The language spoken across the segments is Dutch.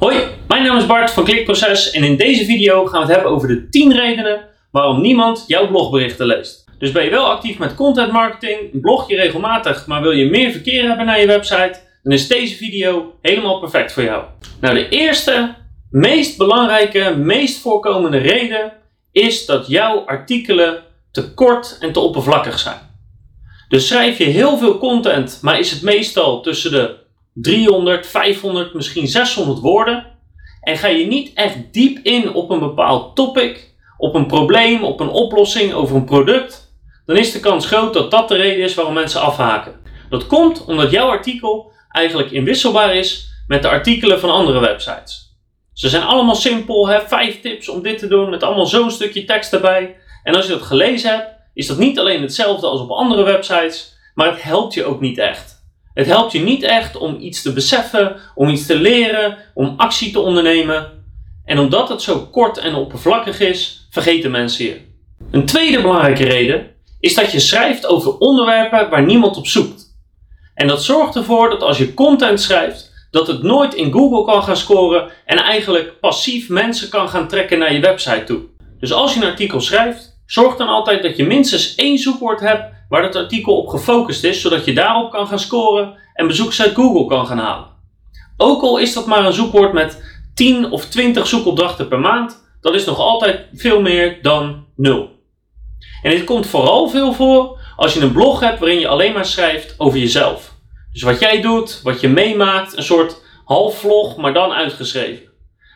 Hoi, mijn naam is Bart van Klikproces en in deze video gaan we het hebben over de 10 redenen waarom niemand jouw blogberichten leest. Dus ben je wel actief met content marketing, blog je regelmatig, maar wil je meer verkeer hebben naar je website, dan is deze video helemaal perfect voor jou. Nou, de eerste, meest belangrijke, meest voorkomende reden is dat jouw artikelen te kort en te oppervlakkig zijn. Dus schrijf je heel veel content, maar is het meestal tussen de 300, 500, misschien 600 woorden. En ga je niet echt diep in op een bepaald topic, op een probleem, op een oplossing, over een product, dan is de kans groot dat dat de reden is waarom mensen afhaken. Dat komt omdat jouw artikel eigenlijk inwisselbaar is met de artikelen van andere websites. Ze zijn allemaal simpel, hè? vijf tips om dit te doen, met allemaal zo'n stukje tekst erbij. En als je dat gelezen hebt, is dat niet alleen hetzelfde als op andere websites, maar het helpt je ook niet echt. Het helpt je niet echt om iets te beseffen, om iets te leren, om actie te ondernemen. En omdat het zo kort en oppervlakkig is, vergeten mensen je. Een tweede belangrijke reden is dat je schrijft over onderwerpen waar niemand op zoekt. En dat zorgt ervoor dat als je content schrijft, dat het nooit in Google kan gaan scoren en eigenlijk passief mensen kan gaan trekken naar je website toe. Dus als je een artikel schrijft, zorg dan altijd dat je minstens één zoekwoord hebt waar het artikel op gefocust is, zodat je daarop kan gaan scoren en bezoekers uit Google kan gaan halen. Ook al is dat maar een zoekwoord met 10 of 20 zoekopdrachten per maand, dat is nog altijd veel meer dan 0. En dit komt vooral veel voor als je een blog hebt waarin je alleen maar schrijft over jezelf. Dus wat jij doet, wat je meemaakt, een soort half vlog, maar dan uitgeschreven.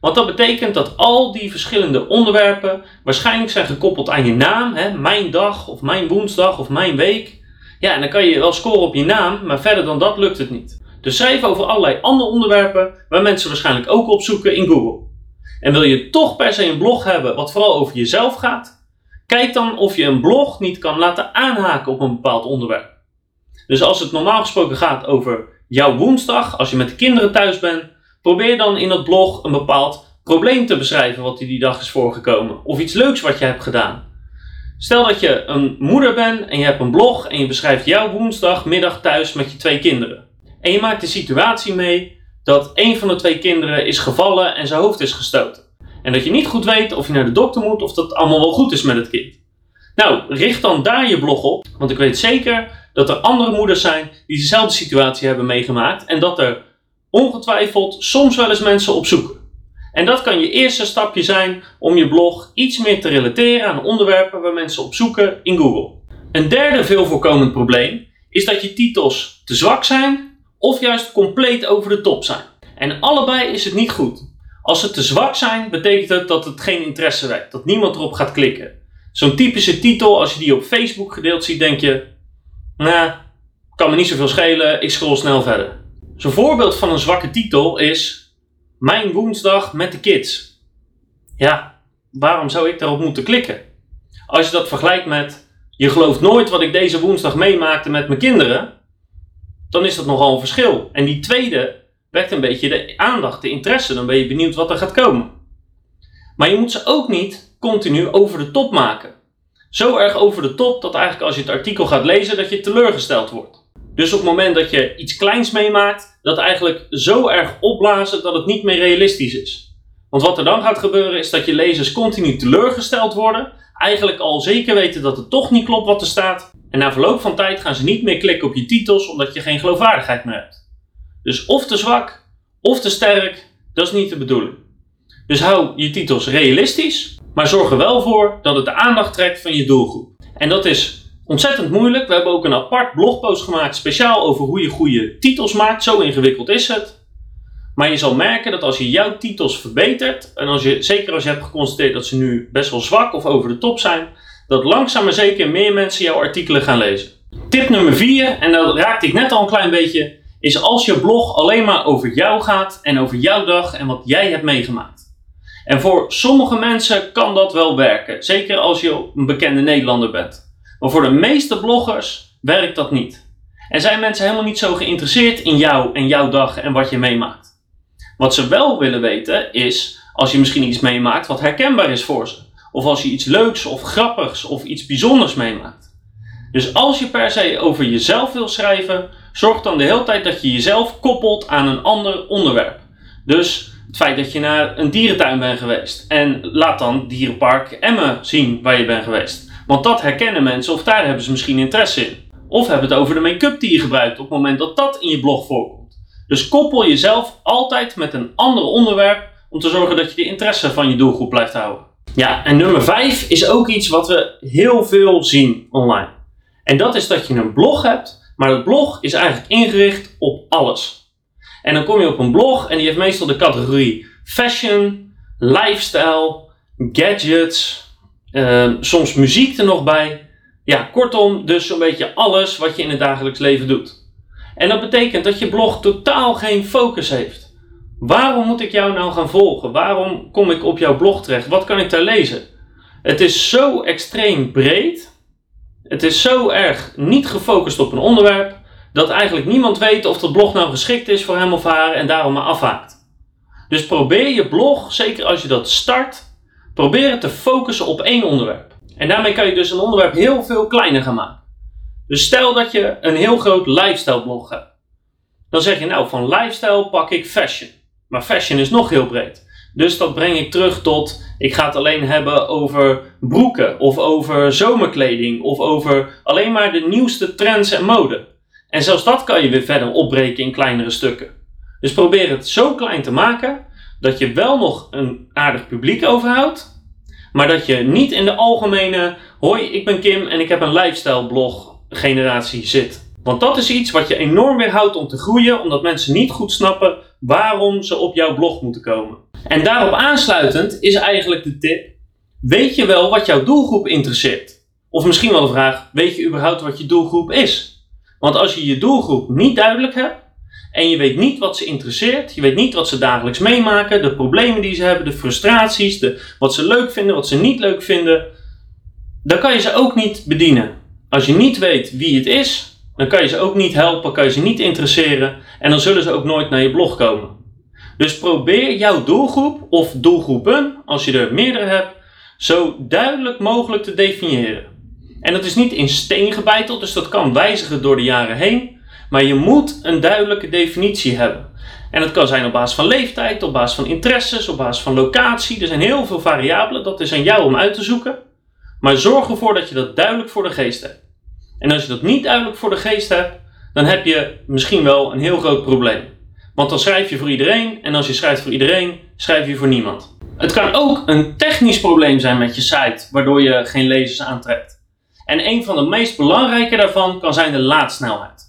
Want dat betekent dat al die verschillende onderwerpen waarschijnlijk zijn gekoppeld aan je naam. Hè? Mijn dag of mijn woensdag of mijn week. Ja, en dan kan je wel scoren op je naam, maar verder dan dat lukt het niet. Dus schrijf over allerlei andere onderwerpen waar mensen waarschijnlijk ook op zoeken in Google. En wil je toch per se een blog hebben wat vooral over jezelf gaat? Kijk dan of je een blog niet kan laten aanhaken op een bepaald onderwerp. Dus als het normaal gesproken gaat over jouw woensdag, als je met de kinderen thuis bent, Probeer dan in dat blog een bepaald probleem te beschrijven wat die dag is voorgekomen. Of iets leuks wat je hebt gedaan. Stel dat je een moeder bent en je hebt een blog en je beschrijft jouw woensdagmiddag thuis met je twee kinderen. En je maakt de situatie mee dat een van de twee kinderen is gevallen en zijn hoofd is gestoten. En dat je niet goed weet of je naar de dokter moet of dat allemaal wel goed is met het kind. Nou, richt dan daar je blog op, want ik weet zeker dat er andere moeders zijn die dezelfde situatie hebben meegemaakt en dat er ongetwijfeld soms wel eens mensen opzoeken. En dat kan je eerste stapje zijn om je blog iets meer te relateren aan onderwerpen waar mensen op zoeken in Google. Een derde veel voorkomend probleem is dat je titels te zwak zijn of juist compleet over de top zijn. En allebei is het niet goed. Als ze te zwak zijn, betekent het dat het geen interesse wekt, dat niemand erop gaat klikken. Zo'n typische titel, als je die op Facebook gedeeld ziet, denk je: Nou, kan me niet zoveel schelen, ik scroll snel verder. Zo'n voorbeeld van een zwakke titel is Mijn woensdag met de kids. Ja, waarom zou ik daarop moeten klikken? Als je dat vergelijkt met Je gelooft nooit wat ik deze woensdag meemaakte met mijn kinderen, dan is dat nogal een verschil. En die tweede wekt een beetje de aandacht, de interesse. Dan ben je benieuwd wat er gaat komen. Maar je moet ze ook niet continu over de top maken. Zo erg over de top dat eigenlijk als je het artikel gaat lezen, dat je teleurgesteld wordt. Dus op het moment dat je iets kleins meemaakt, dat eigenlijk zo erg opblazen dat het niet meer realistisch is. Want wat er dan gaat gebeuren is dat je lezers continu teleurgesteld worden, eigenlijk al zeker weten dat het toch niet klopt wat er staat. En na verloop van tijd gaan ze niet meer klikken op je titels omdat je geen geloofwaardigheid meer hebt. Dus of te zwak of te sterk, dat is niet de bedoeling. Dus hou je titels realistisch, maar zorg er wel voor dat het de aandacht trekt van je doelgroep. En dat is Ontzettend moeilijk. We hebben ook een apart blogpost gemaakt speciaal over hoe je goede titels maakt. Zo ingewikkeld is het. Maar je zal merken dat als je jouw titels verbetert, en als je, zeker als je hebt geconstateerd dat ze nu best wel zwak of over de top zijn, dat langzaam maar zeker meer mensen jouw artikelen gaan lezen. Tip nummer 4, en dat raakte ik net al een klein beetje, is als je blog alleen maar over jou gaat en over jouw dag en wat jij hebt meegemaakt. En voor sommige mensen kan dat wel werken, zeker als je een bekende Nederlander bent. Maar voor de meeste bloggers werkt dat niet. En zijn mensen helemaal niet zo geïnteresseerd in jou en jouw dag en wat je meemaakt. Wat ze wel willen weten is, als je misschien iets meemaakt wat herkenbaar is voor ze. Of als je iets leuks of grappigs of iets bijzonders meemaakt. Dus als je per se over jezelf wil schrijven, zorg dan de hele tijd dat je jezelf koppelt aan een ander onderwerp. Dus het feit dat je naar een dierentuin bent geweest. En laat dan Dierenpark Emmen zien waar je bent geweest. Want dat herkennen mensen of daar hebben ze misschien interesse in. Of hebben het over de make-up die je gebruikt op het moment dat dat in je blog voorkomt. Dus koppel jezelf altijd met een ander onderwerp om te zorgen dat je de interesse van je doelgroep blijft houden. Ja, en nummer 5 is ook iets wat we heel veel zien online. En dat is dat je een blog hebt, maar dat blog is eigenlijk ingericht op alles. En dan kom je op een blog en die heeft meestal de categorie fashion, lifestyle, gadgets, uh, soms muziek er nog bij. Ja, kortom, dus zo'n beetje alles wat je in het dagelijks leven doet. En dat betekent dat je blog totaal geen focus heeft. Waarom moet ik jou nou gaan volgen? Waarom kom ik op jouw blog terecht? Wat kan ik daar lezen? Het is zo extreem breed. Het is zo erg niet gefocust op een onderwerp. Dat eigenlijk niemand weet of dat blog nou geschikt is voor hem of haar en daarom maar afhaakt. Dus probeer je blog, zeker als je dat start, probeer het te focussen op één onderwerp. En daarmee kan je dus een onderwerp heel veel kleiner gaan maken. Dus stel dat je een heel groot lifestyle blog hebt. Dan zeg je nou van lifestyle pak ik fashion. Maar fashion is nog heel breed. Dus dat breng ik terug tot ik ga het alleen hebben over broeken of over zomerkleding of over alleen maar de nieuwste trends en mode. En zelfs dat kan je weer verder opbreken in kleinere stukken. Dus probeer het zo klein te maken dat je wel nog een aardig publiek overhoudt, maar dat je niet in de algemene hoi, ik ben Kim en ik heb een lifestyle blog generatie zit. Want dat is iets wat je enorm weerhoudt om te groeien, omdat mensen niet goed snappen waarom ze op jouw blog moeten komen. En daarop aansluitend is eigenlijk de tip: weet je wel wat jouw doelgroep interesseert? Of misschien wel de vraag: weet je überhaupt wat je doelgroep is? Want als je je doelgroep niet duidelijk hebt en je weet niet wat ze interesseert, je weet niet wat ze dagelijks meemaken, de problemen die ze hebben, de frustraties, de, wat ze leuk vinden, wat ze niet leuk vinden, dan kan je ze ook niet bedienen. Als je niet weet wie het is, dan kan je ze ook niet helpen, kan je ze niet interesseren en dan zullen ze ook nooit naar je blog komen. Dus probeer jouw doelgroep of doelgroepen, als je er meerdere hebt, zo duidelijk mogelijk te definiëren. En dat is niet in steen gebeiteld, dus dat kan wijzigen door de jaren heen. Maar je moet een duidelijke definitie hebben. En dat kan zijn op basis van leeftijd, op basis van interesses, op basis van locatie. Er zijn heel veel variabelen, dat is aan jou om uit te zoeken. Maar zorg ervoor dat je dat duidelijk voor de geest hebt. En als je dat niet duidelijk voor de geest hebt, dan heb je misschien wel een heel groot probleem. Want dan schrijf je voor iedereen en als je schrijft voor iedereen, schrijf je voor niemand. Het kan ook een technisch probleem zijn met je site, waardoor je geen lezers aantrekt. En een van de meest belangrijke daarvan kan zijn de laadsnelheid.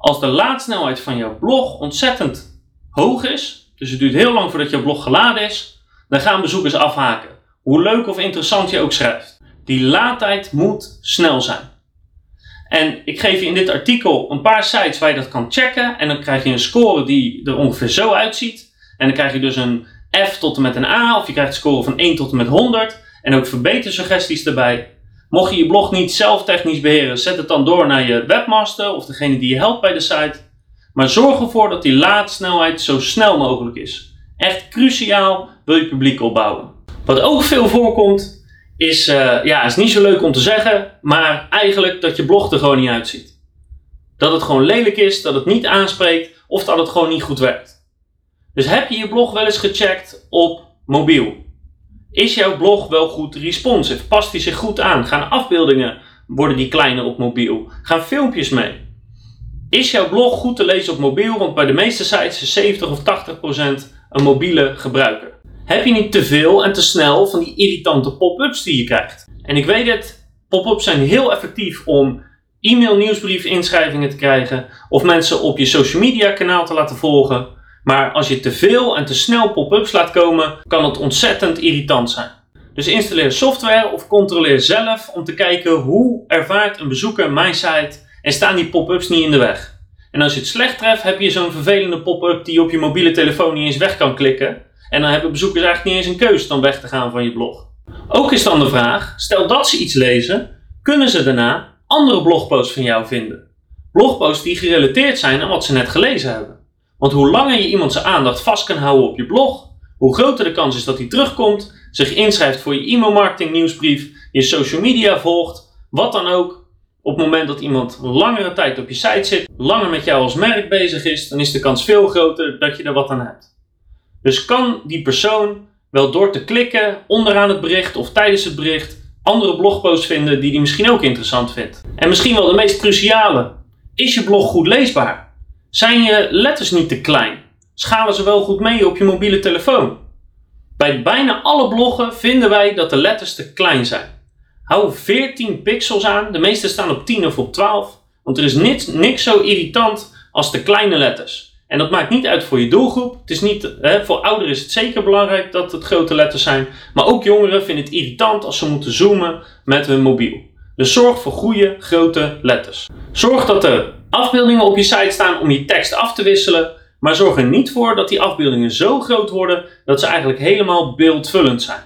Als de laadsnelheid van jouw blog ontzettend hoog is, dus het duurt heel lang voordat jouw blog geladen is, dan gaan bezoekers afhaken. Hoe leuk of interessant je ook schrijft. Die laadtijd moet snel zijn. En ik geef je in dit artikel een paar sites waar je dat kan checken. En dan krijg je een score die er ongeveer zo uitziet. En dan krijg je dus een F tot en met een A. Of je krijgt een score van 1 tot en met 100. En ook verbetersuggesties erbij. Mocht je je blog niet zelf technisch beheren, zet het dan door naar je webmaster of degene die je helpt bij de site. Maar zorg ervoor dat die laadsnelheid zo snel mogelijk is. Echt cruciaal wil je publiek opbouwen. Wat ook veel voorkomt, is, uh, ja, is niet zo leuk om te zeggen, maar eigenlijk dat je blog er gewoon niet uitziet. Dat het gewoon lelijk is, dat het niet aanspreekt of dat het gewoon niet goed werkt. Dus heb je je blog wel eens gecheckt op mobiel? Is jouw blog wel goed responsive? Past die zich goed aan? Gaan afbeeldingen, worden die kleiner op mobiel? Gaan filmpjes mee? Is jouw blog goed te lezen op mobiel? Want bij de meeste sites is 70 of 80 procent een mobiele gebruiker. Heb je niet te veel en te snel van die irritante pop-ups die je krijgt? En ik weet het, pop-ups zijn heel effectief om e-mail nieuwsbrief inschrijvingen te krijgen of mensen op je social media kanaal te laten volgen. Maar als je te veel en te snel pop-ups laat komen, kan het ontzettend irritant zijn. Dus installeer software of controleer zelf om te kijken hoe ervaart een bezoeker mijn site en staan die pop-ups niet in de weg. En als je het slecht treft, heb je zo'n vervelende pop-up die op je mobiele telefoon niet eens weg kan klikken. En dan hebben bezoekers eigenlijk niet eens een keuze dan weg te gaan van je blog. Ook is dan de vraag, stel dat ze iets lezen, kunnen ze daarna andere blogposts van jou vinden? Blogposts die gerelateerd zijn aan wat ze net gelezen hebben. Want hoe langer je iemand zijn aandacht vast kan houden op je blog, hoe groter de kans is dat hij terugkomt, zich inschrijft voor je e-mailmarketing nieuwsbrief, je social media volgt, wat dan ook. Op het moment dat iemand langere tijd op je site zit, langer met jou als merk bezig is, dan is de kans veel groter dat je er wat aan hebt. Dus kan die persoon wel door te klikken onderaan het bericht of tijdens het bericht andere blogposts vinden die hij misschien ook interessant vindt. En misschien wel de meest cruciale. Is je blog goed leesbaar? Zijn je letters niet te klein? Schalen ze wel goed mee op je mobiele telefoon? Bij bijna alle bloggen vinden wij dat de letters te klein zijn. Hou 14 pixels aan, de meeste staan op 10 of op 12, want er is niks, niks zo irritant als de kleine letters. En dat maakt niet uit voor je doelgroep. Het is niet, hè, voor ouderen is het zeker belangrijk dat het grote letters zijn. Maar ook jongeren vinden het irritant als ze moeten zoomen met hun mobiel. Dus zorg voor goede grote letters. Zorg dat er afbeeldingen op je site staan om je tekst af te wisselen. Maar zorg er niet voor dat die afbeeldingen zo groot worden dat ze eigenlijk helemaal beeldvullend zijn.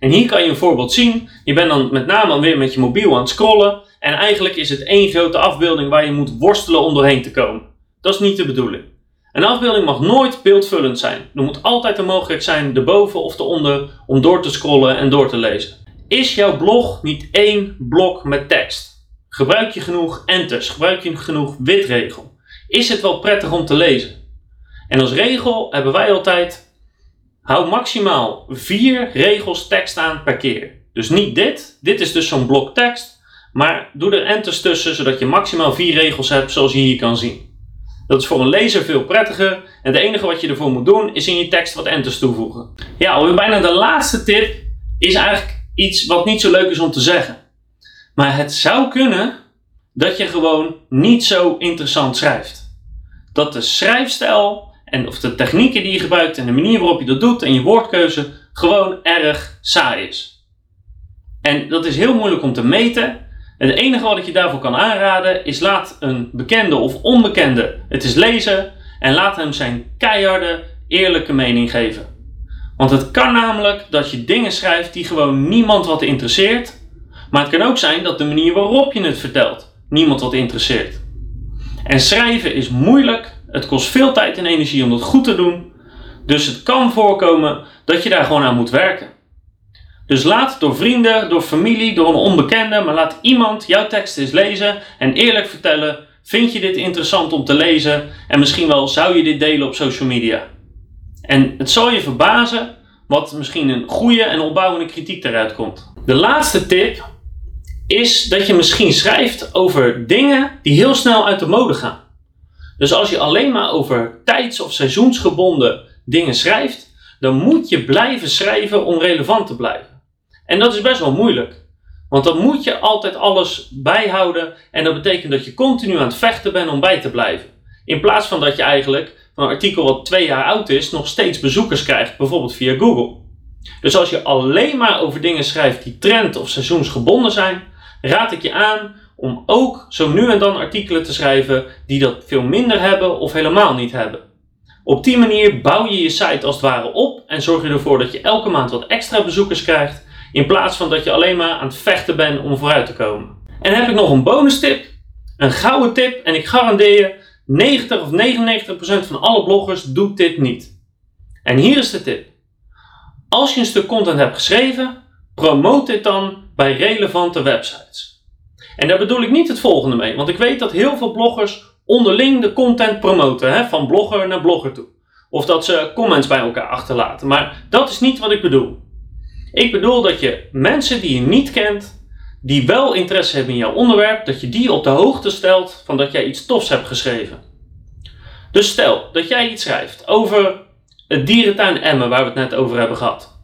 En hier kan je een voorbeeld zien. Je bent dan met name weer met je mobiel aan het scrollen. En eigenlijk is het één grote afbeelding waar je moet worstelen om doorheen te komen. Dat is niet de bedoeling. Een afbeelding mag nooit beeldvullend zijn. Er moet altijd de mogelijkheid zijn erboven of eronder om door te scrollen en door te lezen. Is jouw blog niet één blok met tekst? Gebruik je genoeg enters? Gebruik je genoeg witregel? Is het wel prettig om te lezen? En als regel hebben wij altijd, hou maximaal vier regels tekst aan per keer. Dus niet dit, dit is dus zo'n blok tekst, maar doe er enters tussen zodat je maximaal vier regels hebt zoals je hier kan zien. Dat is voor een lezer veel prettiger en het enige wat je ervoor moet doen is in je tekst wat enters toevoegen. Ja, alweer bijna de laatste tip is eigenlijk iets wat niet zo leuk is om te zeggen. Maar het zou kunnen dat je gewoon niet zo interessant schrijft. Dat de schrijfstijl en of de technieken die je gebruikt en de manier waarop je dat doet en je woordkeuze gewoon erg saai is. En dat is heel moeilijk om te meten het enige wat ik je daarvoor kan aanraden is laat een bekende of onbekende het eens lezen en laat hem zijn keiharde, eerlijke mening geven. Want het kan namelijk dat je dingen schrijft die gewoon niemand wat interesseert, maar het kan ook zijn dat de manier waarop je het vertelt niemand wat interesseert. En schrijven is moeilijk, het kost veel tijd en energie om dat goed te doen, dus het kan voorkomen dat je daar gewoon aan moet werken. Dus laat door vrienden, door familie, door een onbekende, maar laat iemand jouw tekst eens lezen en eerlijk vertellen: vind je dit interessant om te lezen? En misschien wel zou je dit delen op social media. En het zal je verbazen wat misschien een goede en opbouwende kritiek eruit komt. De laatste tip is dat je misschien schrijft over dingen die heel snel uit de mode gaan. Dus als je alleen maar over tijds- of seizoensgebonden dingen schrijft, dan moet je blijven schrijven om relevant te blijven. En dat is best wel moeilijk. Want dan moet je altijd alles bijhouden en dat betekent dat je continu aan het vechten bent om bij te blijven. In plaats van dat je eigenlijk een artikel wat twee jaar oud is nog steeds bezoekers krijgt, bijvoorbeeld via Google. Dus als je alleen maar over dingen schrijft die trend- of seizoensgebonden zijn, raad ik je aan om ook zo nu en dan artikelen te schrijven die dat veel minder hebben of helemaal niet hebben. Op die manier bouw je je site als het ware op en zorg je ervoor dat je elke maand wat extra bezoekers krijgt in plaats van dat je alleen maar aan het vechten bent om vooruit te komen. En heb ik nog een bonus tip. Een gouden tip. En ik garandeer je, 90 of 99% van alle bloggers doet dit niet. En hier is de tip. Als je een stuk content hebt geschreven, promote dit dan bij relevante websites. En daar bedoel ik niet het volgende mee, want ik weet dat heel veel bloggers onderling de content promoten, hè, van blogger naar blogger toe. Of dat ze comments bij elkaar achterlaten. Maar dat is niet wat ik bedoel. Ik bedoel dat je mensen die je niet kent, die wel interesse hebben in jouw onderwerp, dat je die op de hoogte stelt van dat jij iets tofs hebt geschreven. Dus stel dat jij iets schrijft over het dierentuin Emmen, waar we het net over hebben gehad.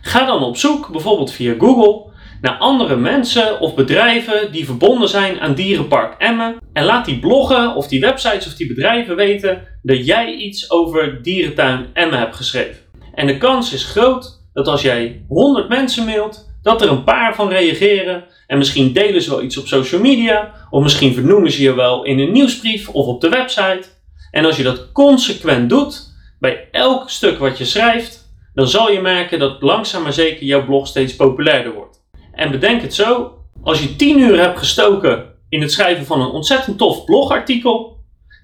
Ga dan op zoek, bijvoorbeeld via Google, naar andere mensen of bedrijven die verbonden zijn aan Dierenpark Emmen. En laat die bloggen of die websites of die bedrijven weten dat jij iets over dierentuin Emmen hebt geschreven. En de kans is groot dat als jij 100 mensen mailt, dat er een paar van reageren. En misschien delen ze wel iets op social media. Of misschien vernoemen ze je wel in een nieuwsbrief of op de website. En als je dat consequent doet, bij elk stuk wat je schrijft, dan zal je merken dat langzaam maar zeker jouw blog steeds populairder wordt. En bedenk het zo, als je 10 uur hebt gestoken in het schrijven van een ontzettend tof blogartikel,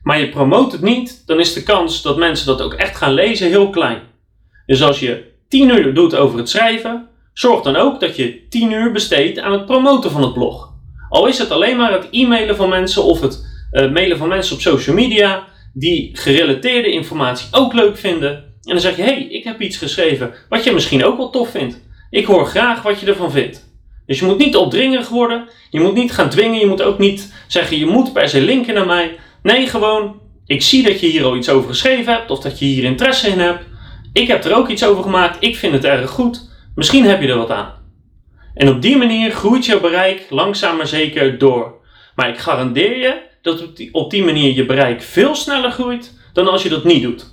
maar je promoot het niet, dan is de kans dat mensen dat ook echt gaan lezen heel klein. Dus als je 10 uur doet over het schrijven, zorg dan ook dat je 10 uur besteedt aan het promoten van het blog. Al is het alleen maar het e-mailen van mensen of het uh, mailen van mensen op social media die gerelateerde informatie ook leuk vinden, dan zeg je: hey, ik heb iets geschreven wat je misschien ook wel tof vindt. Ik hoor graag wat je ervan vindt. Dus je moet niet opdringerig worden, je moet niet gaan dwingen, je moet ook niet zeggen: je moet per se linken naar mij. Nee, gewoon: ik zie dat je hier al iets over geschreven hebt of dat je hier interesse in hebt. Ik heb er ook iets over gemaakt, ik vind het erg goed. Misschien heb je er wat aan. En op die manier groeit je bereik langzaam maar zeker door. Maar ik garandeer je dat op die, op die manier je bereik veel sneller groeit dan als je dat niet doet.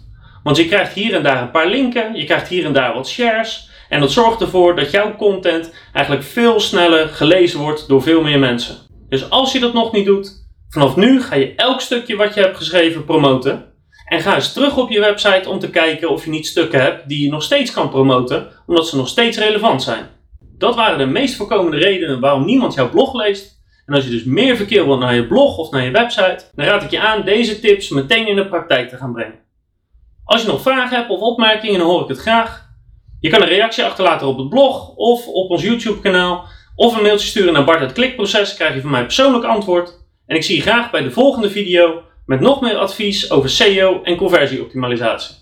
Want je krijgt hier en daar een paar linken, je krijgt hier en daar wat shares. En dat zorgt ervoor dat jouw content eigenlijk veel sneller gelezen wordt door veel meer mensen. Dus als je dat nog niet doet, vanaf nu ga je elk stukje wat je hebt geschreven promoten. En ga eens terug op je website om te kijken of je niet stukken hebt die je nog steeds kan promoten, omdat ze nog steeds relevant zijn. Dat waren de meest voorkomende redenen waarom niemand jouw blog leest. En als je dus meer verkeer wilt naar je blog of naar je website, dan raad ik je aan deze tips meteen in de praktijk te gaan brengen. Als je nog vragen hebt of opmerkingen, dan hoor ik het graag. Je kan een reactie achterlaten op het blog of op ons YouTube kanaal. Of een mailtje sturen naar Bart het Klikproces, krijg je van mij persoonlijk antwoord. En ik zie je graag bij de volgende video met nog meer advies over SEO en conversieoptimalisatie.